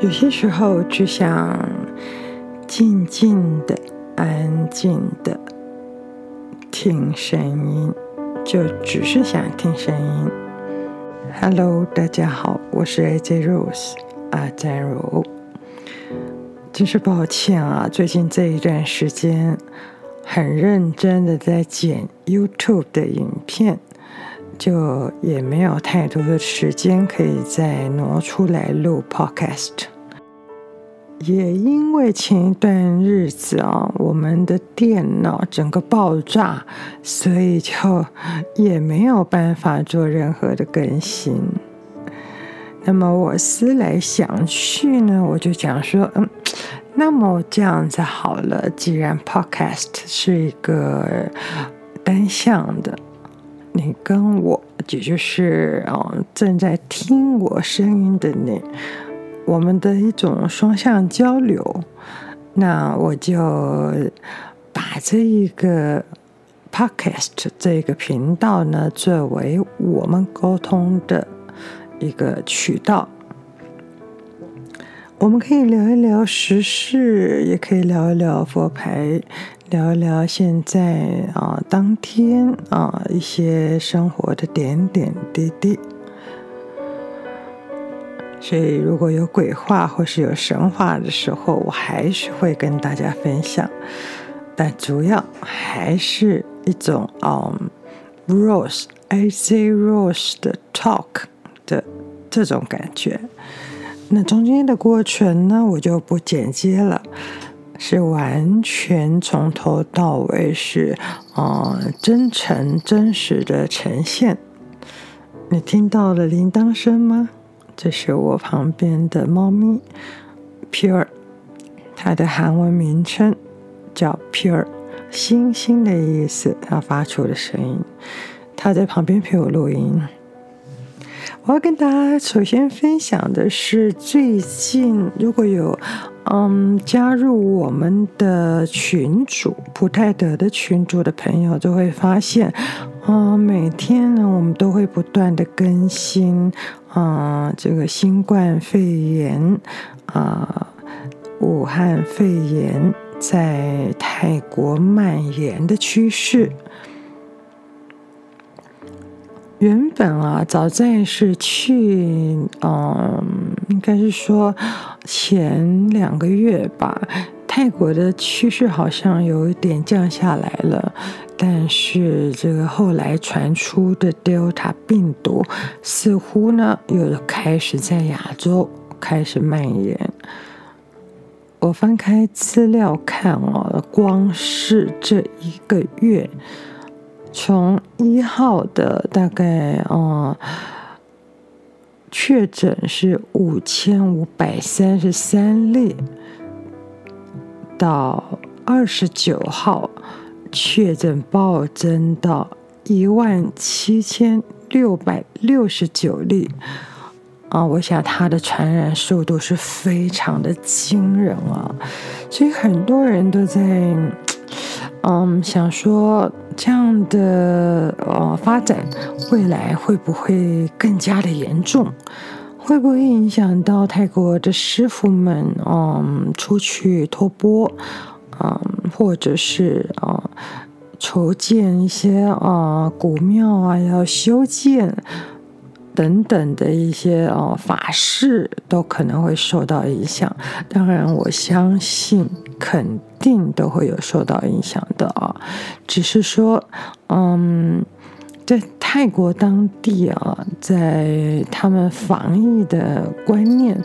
有些时候只想静静的、安静的听声音，就只是想听声音。Hello，大家好，我是 AJ Rose 阿赞柔。真是抱歉啊，最近这一段时间很认真的在剪 YouTube 的影片。就也没有太多的时间可以再挪出来录 Podcast，也因为前一段日子啊，我们的电脑整个爆炸，所以就也没有办法做任何的更新。那么我思来想去呢，我就讲说，嗯，那么这样子好了，既然 Podcast 是一个单向的。你跟我，也就是哦，正在听我声音的你，我们的一种双向交流。那我就把这一个 podcast 这个频道呢，作为我们沟通的一个渠道。我们可以聊一聊时事，也可以聊一聊佛牌。聊一聊现在啊，当天啊一些生活的点点滴滴。所以，如果有鬼话或是有神话的时候，我还是会跟大家分享。但主要还是一种嗯，Rose AJ Rose 的 talk 的这种感觉。那中间的过程呢，我就不剪接了。是完全从头到尾是，呃，真诚真实的呈现。你听到了铃铛声吗？这是我旁边的猫咪，Pure，它的韩文名称叫 Pure，星星的意思，它发出的声音。它在旁边陪我录音。我要跟大家首先分享的是，最近如果有。嗯，加入我们的群组普泰德的群组的朋友就会发现，嗯，每天呢，我们都会不断的更新，啊、嗯，这个新冠肺炎，啊，武汉肺炎在泰国蔓延的趋势。原本啊，早在是去，嗯，应该是说前两个月吧，泰国的趋势好像有一点降下来了，但是这个后来传出的 Delta 病毒似乎呢又开始在亚洲开始蔓延。我翻开资料看哦，光是这一个月。从一号的大概嗯，确诊是五千五百三十三例，到二十九号确诊暴增到一万七千六百六十九例，啊，我想它的传染速度是非常的惊人啊，所以很多人都在嗯想说。这样的呃发展，未来会不会更加的严重？会不会影响到泰国的师傅们嗯出去托钵，嗯，或者是啊筹建一些啊古庙啊要修建？等等的一些哦法事都可能会受到影响，当然我相信肯定都会有受到影响的啊，只是说，嗯，在泰国当地啊，在他们防疫的观念，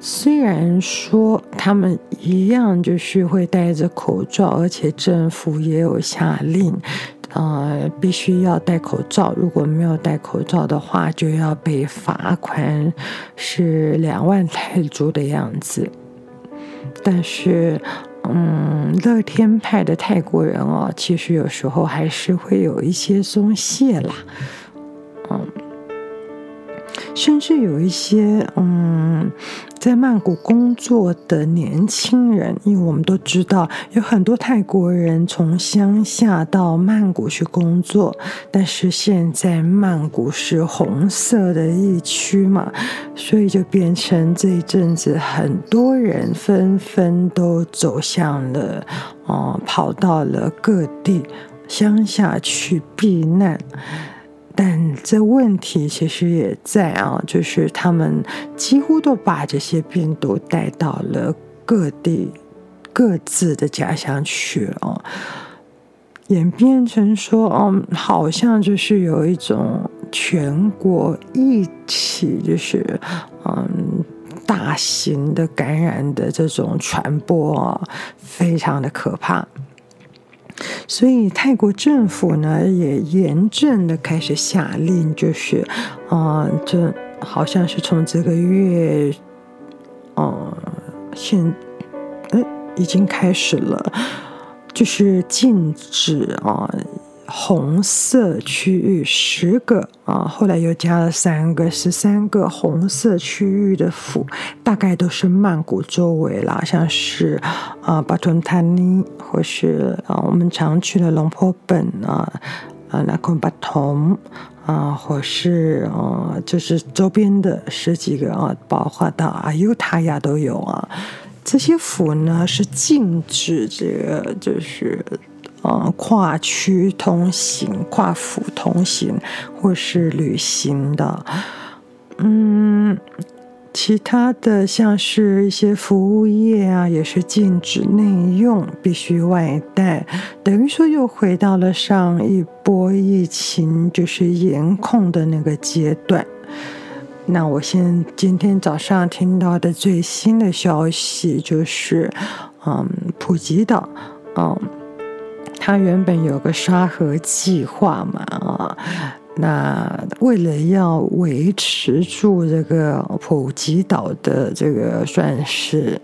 虽然说他们一样就是会戴着口罩，而且政府也有下令。呃，必须要戴口罩。如果没有戴口罩的话，就要被罚款，是两万泰铢的样子。但是，嗯，乐天派的泰国人哦，其实有时候还是会有一些松懈啦。嗯，甚至有一些嗯，在曼谷工作的年轻人，因为我们都知道有很多泰国人从乡下到曼谷去工作，但是现在曼谷是红色的疫区嘛，所以就变成这一阵子很多人纷纷都走向了，哦、跑到了各地乡下去避难。但这问题其实也在啊，就是他们几乎都把这些病毒带到了各地各自的家乡去了，演变成说，嗯，好像就是有一种全国一起就是嗯大型的感染的这种传播啊，非常的可怕。所以泰国政府呢也严正的开始下令，就是，啊、这好像是从这个月，嗯，现，呃，已经开始了，就是禁止啊。红色区域十个啊，后来又加了三个，十三个红色区域的府，大概都是曼谷周围啦，像是啊巴吞塔尼，或是啊我们常去的龙坡本啊啊那空巴通啊，或是啊就是周边的十几个啊，包括到阿尤他亚都有啊，这些府呢是禁止这个就是。呃，跨区通行、跨府通行或是旅行的，嗯，其他的像是一些服务业啊，也是禁止内用，必须外带。等于说又回到了上一波疫情就是严控的那个阶段。那我现今天早上听到的最新的消息就是，嗯，普吉岛，嗯。他原本有个沙盒计划嘛，啊，那为了要维持住这个普吉岛的这个算是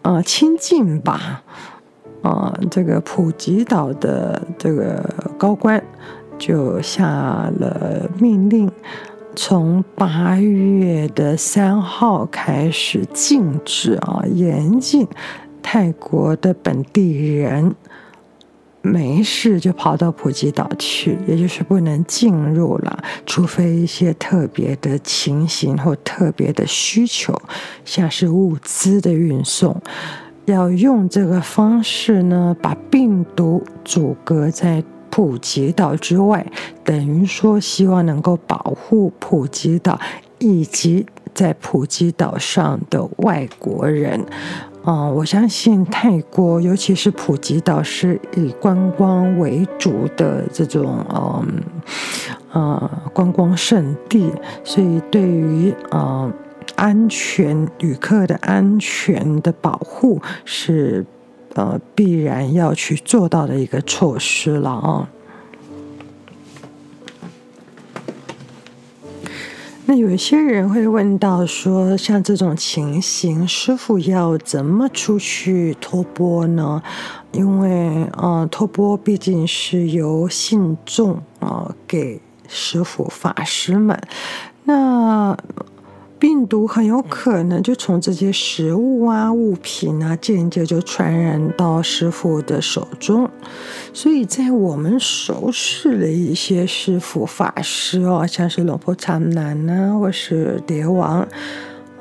啊清静吧，啊，这个普吉岛的这个高官就下了命令，从八月的三号开始禁止啊，严禁泰国的本地人。没事就跑到普吉岛去，也就是不能进入了，除非一些特别的情形或特别的需求，像是物资的运送，要用这个方式呢，把病毒阻隔在普吉岛之外，等于说希望能够保护普吉岛以及在普吉岛上的外国人。啊、呃，我相信泰国，尤其是普吉岛，是以观光为主的这种嗯呃观光胜地，所以对于呃安全旅客的安全的保护是呃必然要去做到的一个措施了啊。那有些人会问到说，像这种情形，师傅要怎么出去托钵呢？因为，呃，托钵毕竟是由信众啊、呃、给师傅法师们，那。病毒很有可能就从这些食物啊、物品啊，间接就传染到师傅的手中。所以在我们熟识的一些师傅法师哦，像是龙婆长男呐，或是蝶王，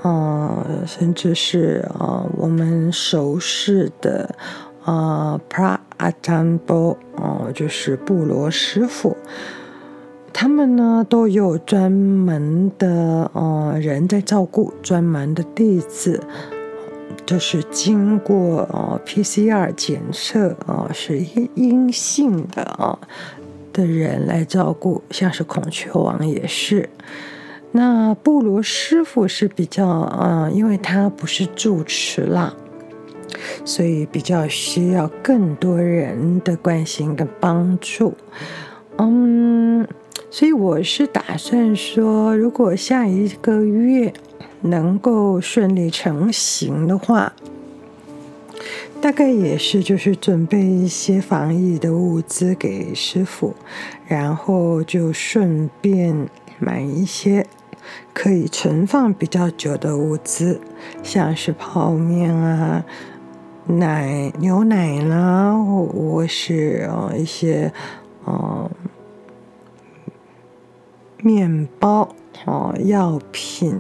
呃，甚至是呃我们熟识的呃 Pra Atambo 哦，就是布罗师傅。他们呢都有专门的呃人在照顾，专门的弟子，就是经过呃 PCR 检测啊、是阴性的啊、的人来照顾，像是孔雀王也是。那布罗师傅是比较、呃，因为他不是住持啦，所以比较需要更多人的关心跟帮助，嗯。所以我是打算说，如果下一个月能够顺利成行的话，大概也是就是准备一些防疫的物资给师傅，然后就顺便买一些可以存放比较久的物资，像是泡面啊、奶、牛奶啦，或是呃一些呃面包、哦药品、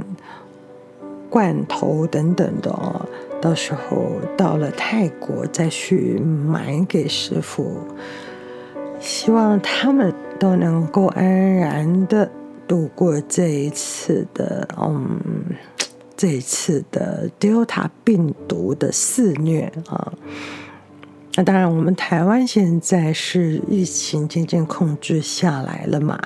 罐头等等的哦。到时候到了泰国再去买给师傅，希望他们都能够安然的度过这一次的嗯，这一次的 Delta 病毒的肆虐啊。那当然，我们台湾现在是疫情渐渐控制下来了嘛。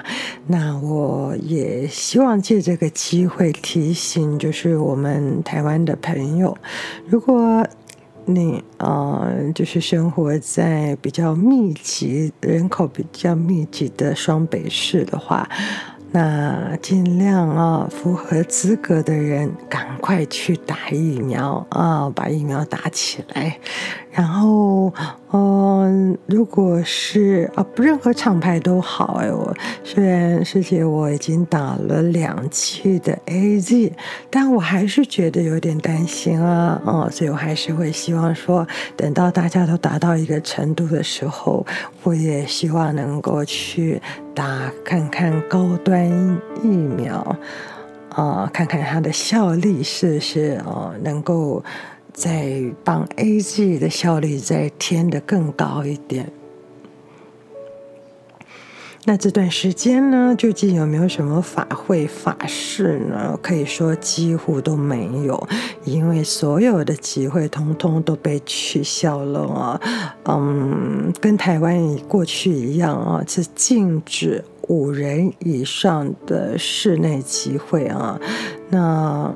那我也希望借这个机会提醒，就是我们台湾的朋友，如果你呃，就是生活在比较密集、人口比较密集的双北市的话。那尽量啊，符合资格的人赶快去打疫苗啊，把疫苗打起来。然后，嗯，如果是啊，不任何厂牌都好哎。我虽然师姐我已经打了两剂的 AZ，但我还是觉得有点担心啊，哦，所以我还是会希望说，等到大家都达到一个程度的时候，我也希望能够去。打看看高端疫苗，啊、呃，看看它的效力是不是呃能够再帮 AZ 的效率再添得更高一点。那这段时间呢，究竟有没有什么法会法事呢？可以说几乎都没有，因为所有的集会通通都被取消了啊。嗯，跟台湾过去一样啊，是禁止五人以上的室内集会啊。那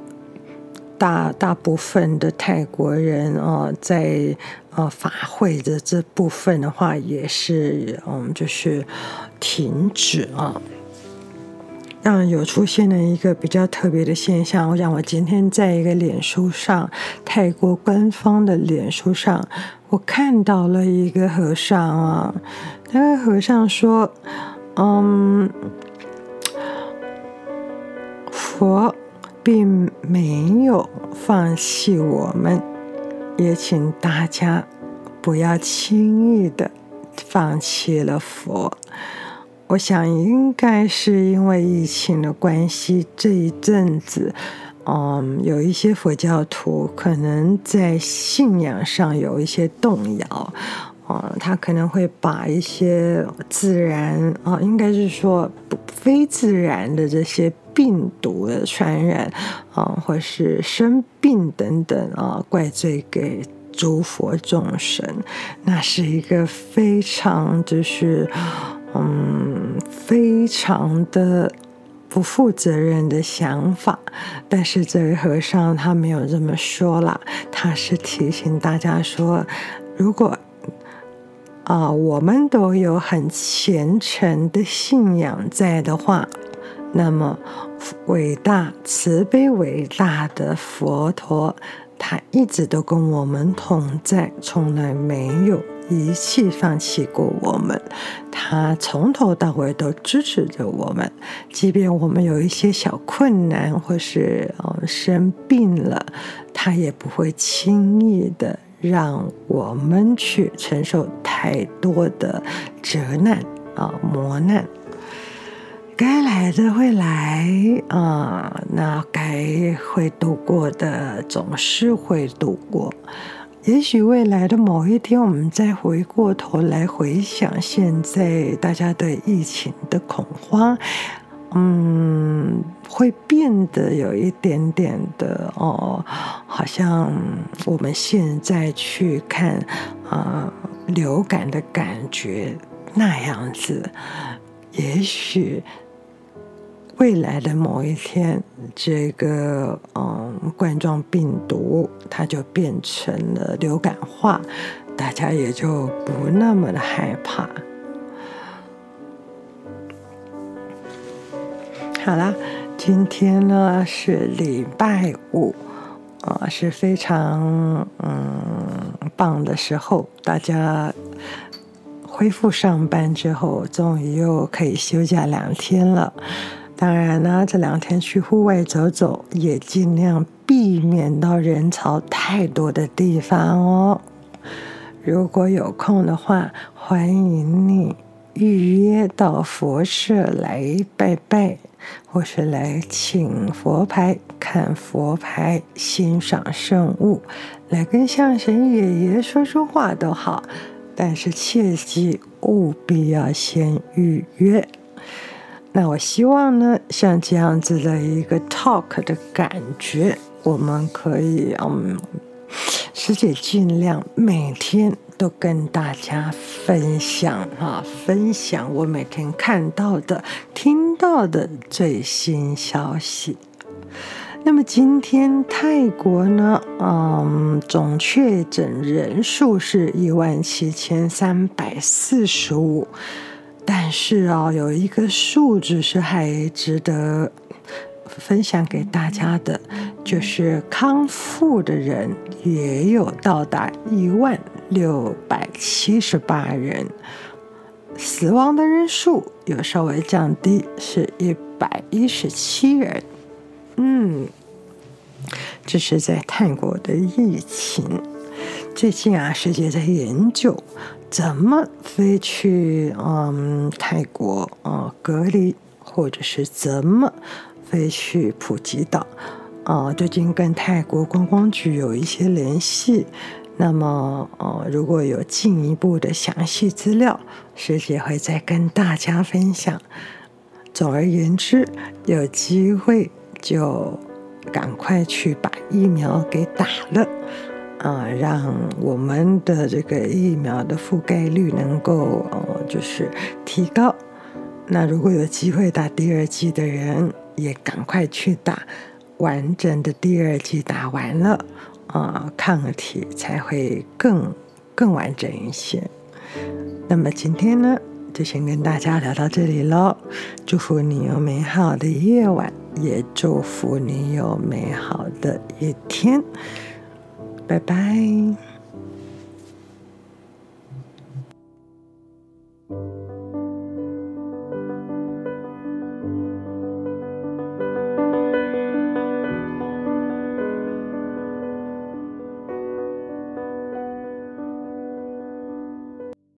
大大部分的泰国人啊，在呃法会的这部分的话，也是嗯，就是。停止啊！让有出现了一个比较特别的现象。我想，我今天在一个脸书上，泰国官方的脸书上，我看到了一个和尚啊。那个和尚说：“嗯，佛并没有放弃我们，也请大家不要轻易的放弃了佛。”我想应该是因为疫情的关系，这一阵子，嗯，有一些佛教徒可能在信仰上有一些动摇，啊，他可能会把一些自然啊，应该是说非自然的这些病毒的传染啊，或是生病等等啊，怪罪给诸佛众生，那是一个非常就是。嗯，非常的不负责任的想法，但是这位和尚他没有这么说啦，他是提醒大家说，如果啊，我们都有很虔诚的信仰在的话，那么伟大慈悲伟大的佛陀，他一直都跟我们同在，从来没有。遗弃、放弃过我们，他从头到尾都支持着我们。即便我们有一些小困难，或是呃生病了，他也不会轻易的让我们去承受太多的折难啊、磨难。该来的会来啊，那该会度过的总是会度过。也许未来的某一天，我们再回过头来回想现在大家对疫情的恐慌，嗯，会变得有一点点的哦，好像我们现在去看啊、呃、流感的感觉那样子，也许。未来的某一天，这个嗯冠状病毒它就变成了流感化，大家也就不那么的害怕。好啦，今天呢是礼拜五，啊是非常嗯棒的时候，大家恢复上班之后，终于又可以休假两天了。当然呢，这两天去户外走走，也尽量避免到人潮太多的地方哦。如果有空的话，欢迎你预约到佛社来拜拜，或是来请佛牌、看佛牌、欣赏圣物，来跟象神爷爷说说话都好。但是切记务必要先预约。那我希望呢，像这样子的一个 talk 的感觉，我们可以嗯，师姐尽量每天都跟大家分享啊，分享我每天看到的、听到的最新消息。那么今天泰国呢，嗯，总确诊人数是一万七千三百四十五。但是啊、有一个数字是还值得分享给大家的，就是康复的人也有到达一万六百七十八人，死亡的人数有稍微降低，是一百一十七人。嗯，这是在泰国的疫情。最近啊，世界在研究。怎么飞去嗯泰国啊隔离，或者是怎么飞去普吉岛啊？最近跟泰国观光局有一些联系，那么呃如果有进一步的详细资料，师姐会再跟大家分享。总而言之，有机会就赶快去把疫苗给打了。啊，让我们的这个疫苗的覆盖率能够呃，就是提高。那如果有机会打第二剂的人，也赶快去打，完整的第二剂打完了，啊，抗体才会更更完整一些。那么今天呢，就先跟大家聊到这里喽。祝福你有美好的夜晚，也祝福你有美好的一天。拜拜。